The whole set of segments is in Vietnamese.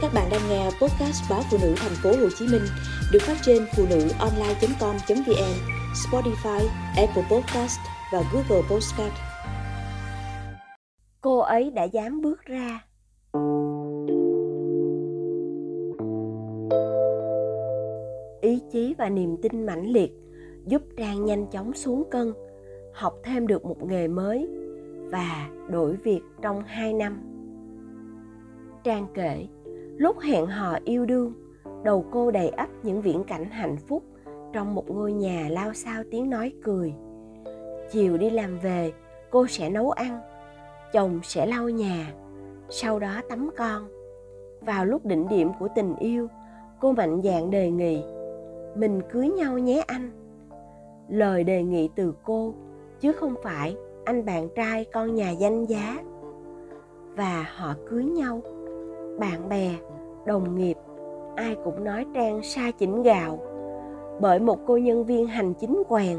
Các bạn đang nghe podcast báo phụ nữ thành phố Hồ Chí Minh được phát trên phụ nữ online.com.vn, Spotify, Apple Podcast và Google Podcast. Cô ấy đã dám bước ra. Ý chí và niềm tin mãnh liệt giúp Trang nhanh chóng xuống cân, học thêm được một nghề mới và đổi việc trong 2 năm. Trang kể, lúc hẹn hò yêu đương, đầu cô đầy ắp những viễn cảnh hạnh phúc trong một ngôi nhà lao sao tiếng nói cười. Chiều đi làm về, cô sẽ nấu ăn, chồng sẽ lau nhà, sau đó tắm con. Vào lúc đỉnh điểm của tình yêu, cô mạnh dạn đề nghị, mình cưới nhau nhé anh. Lời đề nghị từ cô, chứ không phải anh bạn trai con nhà danh giá. Và họ cưới nhau bạn bè, đồng nghiệp, ai cũng nói trang sai chỉnh gạo. Bởi một cô nhân viên hành chính quèn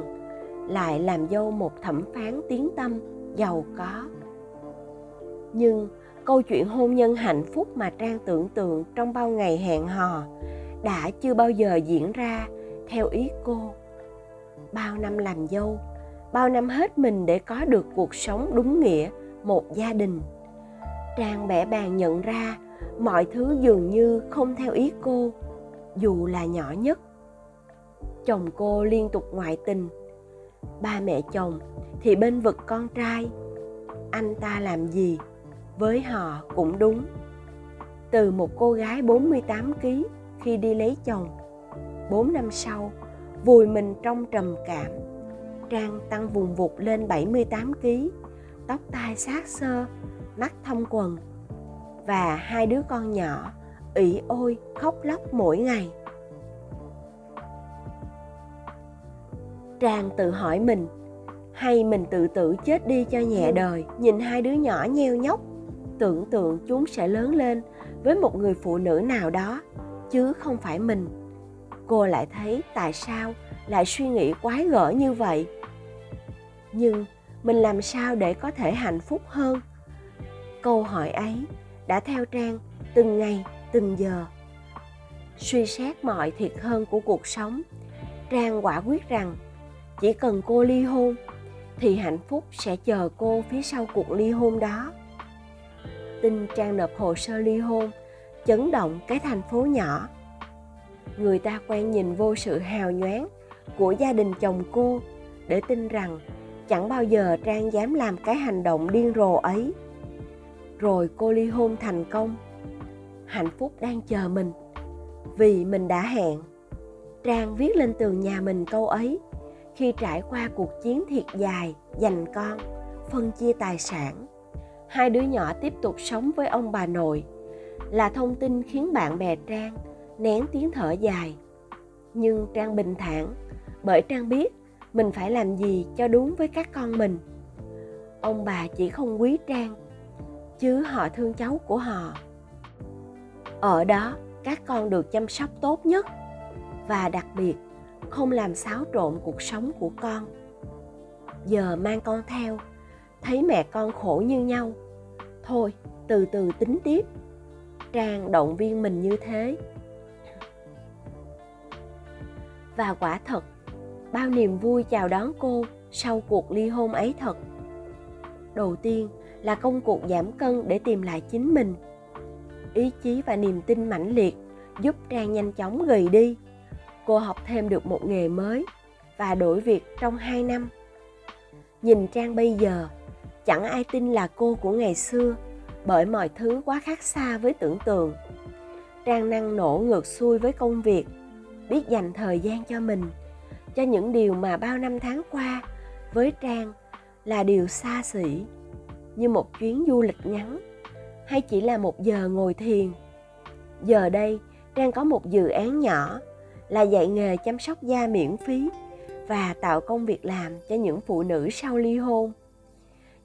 lại làm dâu một thẩm phán tiếng tâm, giàu có. Nhưng câu chuyện hôn nhân hạnh phúc mà trang tưởng tượng trong bao ngày hẹn hò đã chưa bao giờ diễn ra theo ý cô. Bao năm làm dâu, bao năm hết mình để có được cuộc sống đúng nghĩa, một gia đình. Trang bẻ bàn nhận ra mọi thứ dường như không theo ý cô, dù là nhỏ nhất. Chồng cô liên tục ngoại tình. Ba mẹ chồng thì bên vực con trai. Anh ta làm gì? Với họ cũng đúng. Từ một cô gái 48 kg khi đi lấy chồng 4 năm sau, vùi mình trong trầm cảm. Trang tăng vùng vụt lên 78 kg tóc tai sát sơ, mắt thâm quần và hai đứa con nhỏ ỉ ôi khóc lóc mỗi ngày. Trang tự hỏi mình hay mình tự tử chết đi cho nhẹ đời nhìn hai đứa nhỏ nheo nhóc tưởng tượng chúng sẽ lớn lên với một người phụ nữ nào đó chứ không phải mình. Cô lại thấy tại sao lại suy nghĩ quái gở như vậy? Nhưng mình làm sao để có thể hạnh phúc hơn? Câu hỏi ấy đã theo Trang từng ngày, từng giờ. Suy xét mọi thiệt hơn của cuộc sống, Trang quả quyết rằng chỉ cần cô ly hôn thì hạnh phúc sẽ chờ cô phía sau cuộc ly hôn đó. Tin Trang nộp hồ sơ ly hôn chấn động cái thành phố nhỏ. Người ta quen nhìn vô sự hào nhoáng của gia đình chồng cô để tin rằng chẳng bao giờ Trang dám làm cái hành động điên rồ ấy rồi cô ly hôn thành công. Hạnh phúc đang chờ mình. Vì mình đã hẹn. Trang viết lên tường nhà mình câu ấy. Khi trải qua cuộc chiến thiệt dài giành con, phân chia tài sản, hai đứa nhỏ tiếp tục sống với ông bà nội là thông tin khiến bạn bè trang nén tiếng thở dài. Nhưng trang bình thản, bởi trang biết mình phải làm gì cho đúng với các con mình. Ông bà chỉ không quý trang chứ họ thương cháu của họ. Ở đó, các con được chăm sóc tốt nhất và đặc biệt không làm xáo trộn cuộc sống của con. Giờ mang con theo, thấy mẹ con khổ như nhau. Thôi, từ từ tính tiếp. Trang động viên mình như thế. Và quả thật, bao niềm vui chào đón cô sau cuộc ly hôn ấy thật đầu tiên là công cuộc giảm cân để tìm lại chính mình. Ý chí và niềm tin mãnh liệt giúp trang nhanh chóng gầy đi. Cô học thêm được một nghề mới và đổi việc trong 2 năm. Nhìn trang bây giờ, chẳng ai tin là cô của ngày xưa, bởi mọi thứ quá khác xa với tưởng tượng. Trang năng nổ ngược xuôi với công việc, biết dành thời gian cho mình, cho những điều mà bao năm tháng qua với trang là điều xa xỉ, như một chuyến du lịch ngắn, hay chỉ là một giờ ngồi thiền. Giờ đây trang có một dự án nhỏ là dạy nghề chăm sóc da miễn phí và tạo công việc làm cho những phụ nữ sau ly hôn.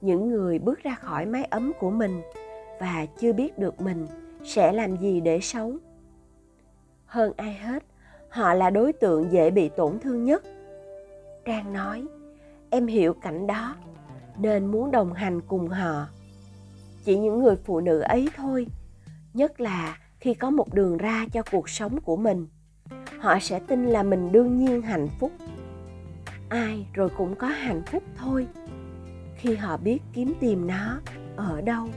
Những người bước ra khỏi mái ấm của mình và chưa biết được mình sẽ làm gì để sống. Hơn ai hết, họ là đối tượng dễ bị tổn thương nhất. Trang nói em hiểu cảnh đó, nên muốn đồng hành cùng họ. Chỉ những người phụ nữ ấy thôi, nhất là khi có một đường ra cho cuộc sống của mình. Họ sẽ tin là mình đương nhiên hạnh phúc. Ai rồi cũng có hạnh phúc thôi, khi họ biết kiếm tìm nó ở đâu.